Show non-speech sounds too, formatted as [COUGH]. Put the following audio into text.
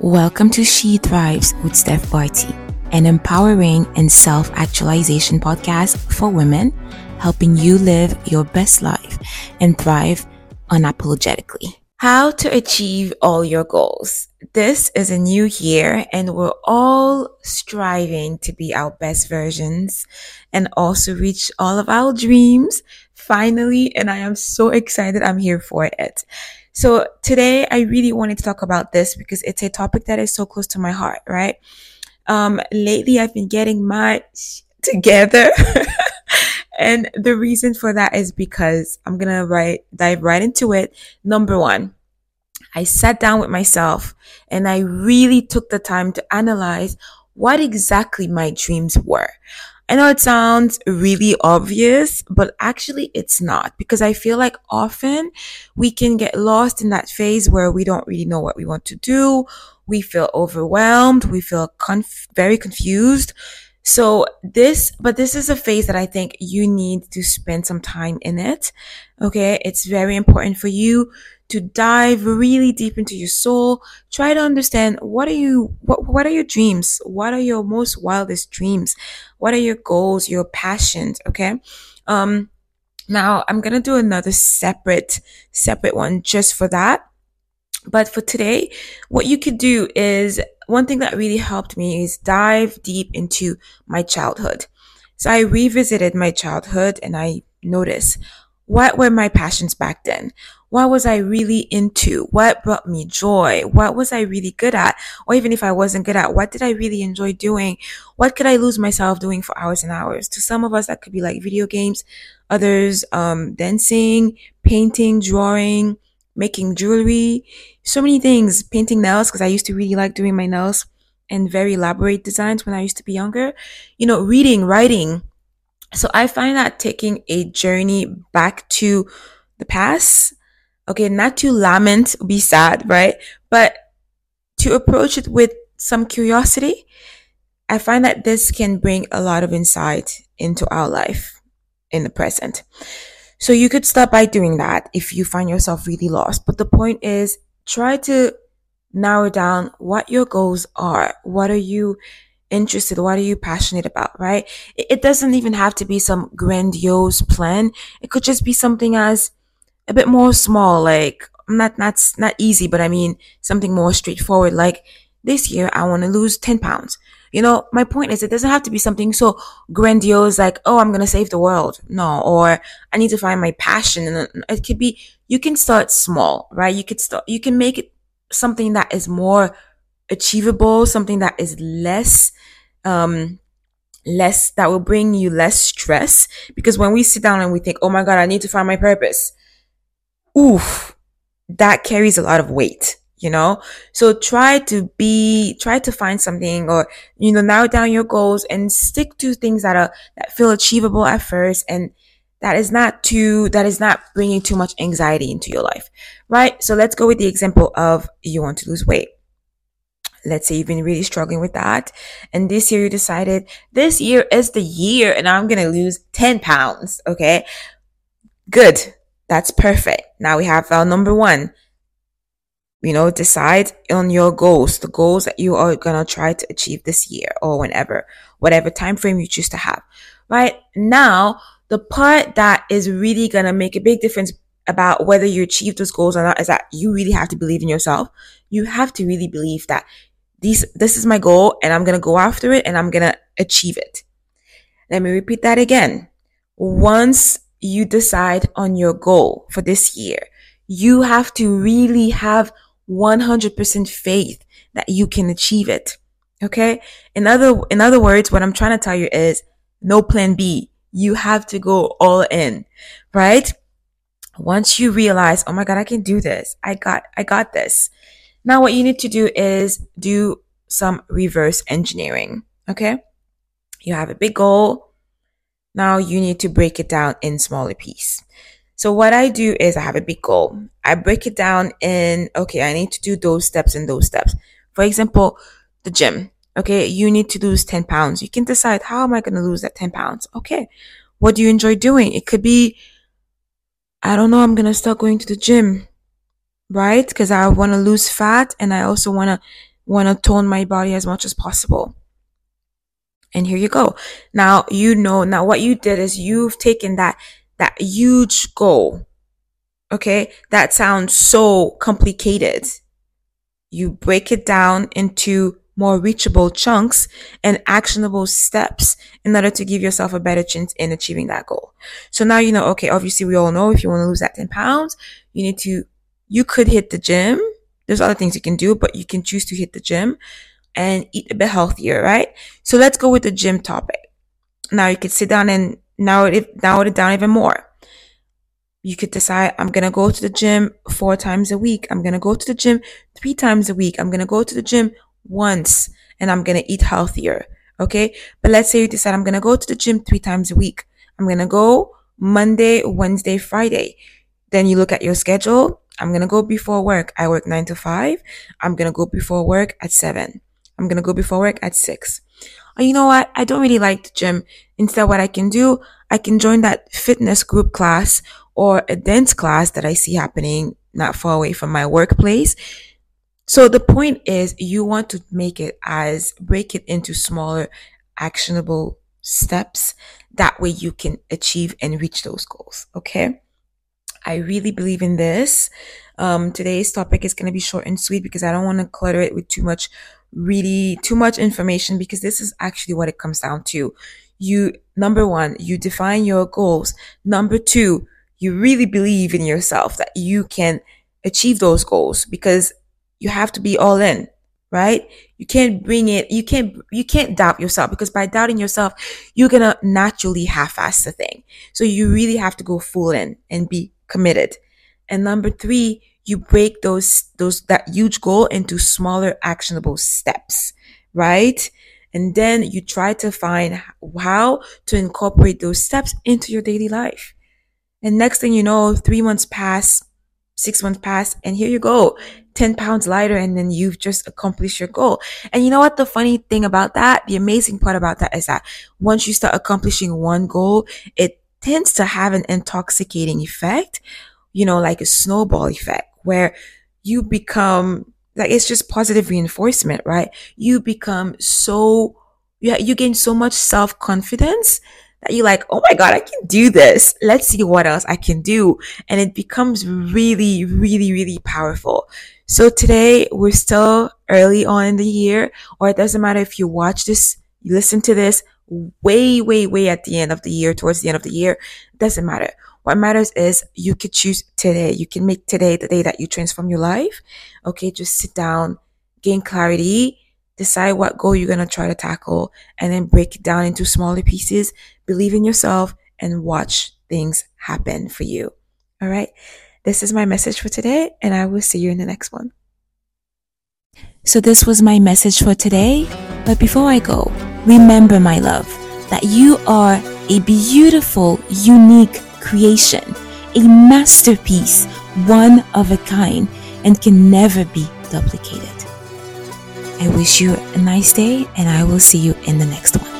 Welcome to She Thrives with Stef Barti, an empowering and self actualization podcast for women, helping you live your best life and thrive unapologetically. How to achieve all your goals. This is a new year and we're all striving to be our best versions and also reach all of our dreams finally. And I am so excited. I'm here for it. So today I really wanted to talk about this because it's a topic that is so close to my heart, right? Um, lately I've been getting much together. [LAUGHS] and the reason for that is because I'm going to right, dive right into it. Number one, I sat down with myself and I really took the time to analyze what exactly my dreams were. I know it sounds really obvious, but actually it's not because I feel like often we can get lost in that phase where we don't really know what we want to do. We feel overwhelmed. We feel conf- very confused. So this, but this is a phase that I think you need to spend some time in it. Okay. It's very important for you to dive really deep into your soul. Try to understand what are you, what, what are your dreams? What are your most wildest dreams? What are your goals, your passions? Okay. Um, now I'm going to do another separate, separate one just for that. But for today, what you could do is one thing that really helped me is dive deep into my childhood. So I revisited my childhood and I noticed what were my passions back then? What was I really into? What brought me joy? What was I really good at? Or even if I wasn't good at, what did I really enjoy doing? What could I lose myself doing for hours and hours? To some of us, that could be like video games. Others, um, dancing, painting, drawing, making jewelry, so many things, painting nails, because I used to really like doing my nails and very elaborate designs when I used to be younger. You know, reading, writing, so I find that taking a journey back to the past, okay, not to lament, be sad, right? But to approach it with some curiosity, I find that this can bring a lot of insight into our life in the present. So you could start by doing that if you find yourself really lost. But the point is try to narrow down what your goals are. What are you interested? What are you passionate about? Right? It doesn't even have to be some grandiose plan. It could just be something as a bit more small, like not, not, not easy, but I mean something more straightforward. Like this year, I want to lose 10 pounds. You know, my point is it doesn't have to be something so grandiose like, oh, I'm to save the world. No, or I need to find my passion. And it could be, you can start small, right? You could start, you can make it something that is more achievable, something that is less, um, less, that will bring you less stress. Because when we sit down and we think, oh my God, I need to find my purpose. Oof, that carries a lot of weight, you know? So try to be, try to find something or, you know, narrow down your goals and stick to things that are, that feel achievable at first and that is not too, that is not bringing too much anxiety into your life, right? So let's go with the example of you want to lose weight let's say you've been really struggling with that. And this year you decided this year is the year and I'm to lose 10 pounds. Okay. Good. That's perfect. Now we have our number one. You know, decide on your goals, the goals that you are going to try to achieve this year or whenever, whatever time frame you choose to have. Right now, the part that is really going to make a big difference about whether you achieve those goals or not is that you really have to believe in yourself. You have to really believe that these, this is my goal and I'm going to go after it and I'm going to achieve it. Let me repeat that again. Once you decide on your goal for this year, you have to really have 100% faith that you can achieve it. Okay. In other, in other words, what I'm trying to tell you is no plan B. You have to go all in, right? Once you realize, oh my God, I can do this. I got, I got this. Now what you need to do is do some reverse engineering. Okay. You have a big goal. Now you need to break it down in smaller pieces. So what I do is I have a big goal. I break it down in, okay, I need to do those steps and those steps. For example, the gym. Okay. You need to lose 10 pounds. You can decide how am I going to lose that 10 pounds? Okay. What do you enjoy doing? It could be, I don't know. I'm going to start going to the gym right? Because I want to lose fat and I also want to want to tone my body as much as possible. And here you go. Now you know, now what you did is you've taken that, that huge goal. Okay. That sounds so complicated. You break it down into more reachable chunks and actionable steps in order to give yourself a better chance in achieving that goal. So now you know, okay, obviously we all know if you want to lose that 10 pounds, you need to, you could hit the gym. There's other things you can do, but you can choose to hit the gym and eat a bit healthier, right? So let's go with the gym topic. Now you could sit down and narrow it, narrow it down even more. You could decide, I'm going to go to the gym four times a week. I'm going to go to the gym three times a week. I'm going to go to the gym once and I'm going to eat healthier. Okay. But let's say you decide I'm going to go to the gym three times a week. I'm going to go Monday, Wednesday, Friday. Then you look at your schedule. I'm going to go before work. I work nine to five. I'm going to go before work at seven. I'm going to go before work at six. Oh, you know what? I don't really like the gym. Instead, what I can do, I can join that fitness group class or a dance class that I see happening not far away from my workplace. So the point is you want to make it as break it into smaller actionable steps. That way you can achieve and reach those goals. Okay. I really believe in this. Um, today's topic is going to be short and sweet because I don't want to clutter it with too much, really too much information because this is actually what it comes down to. You, number one, you define your goals. Number two, you really believe in yourself that you can achieve those goals because you have to be all in, right? You can't bring it, you can't, you can't doubt yourself because by doubting yourself, you're going to naturally half-ass the thing. So you really have to go full in and be committed. And number three, you break those, those, that huge goal into smaller actionable steps, right? And then you try to find how to incorporate those steps into your daily life. And next thing you know, three months pass, six months pass, and here you go, 10 pounds lighter, and then you've just accomplished your goal. And you know what? The funny thing about that, the amazing part about that is that once you start accomplishing one goal, it tends to have an intoxicating effect, you know, like a snowball effect where you become like it's just positive reinforcement, right? You become so, yeah, you gain so much self confidence that you're like, oh my God, I can do this. Let's see what else I can do. And it becomes really, really, really powerful. So today we're still early on in the year, or it doesn't matter if you watch this, you listen to this way, way, way at the end of the year, towards the end of the year. Doesn't matter. What matters is you could choose today. You can make today the day that you transform your life. Okay. Just sit down, gain clarity, decide what goal you're to try to tackle and then break it down into smaller pieces. Believe in yourself and watch things happen for you. All right. This is my message for today and I will see you in the next one. So this was my message for today. But before I go, remember my love that you are a beautiful, unique creation, a masterpiece, one of a kind and can never be duplicated. I wish you a nice day and I will see you in the next one.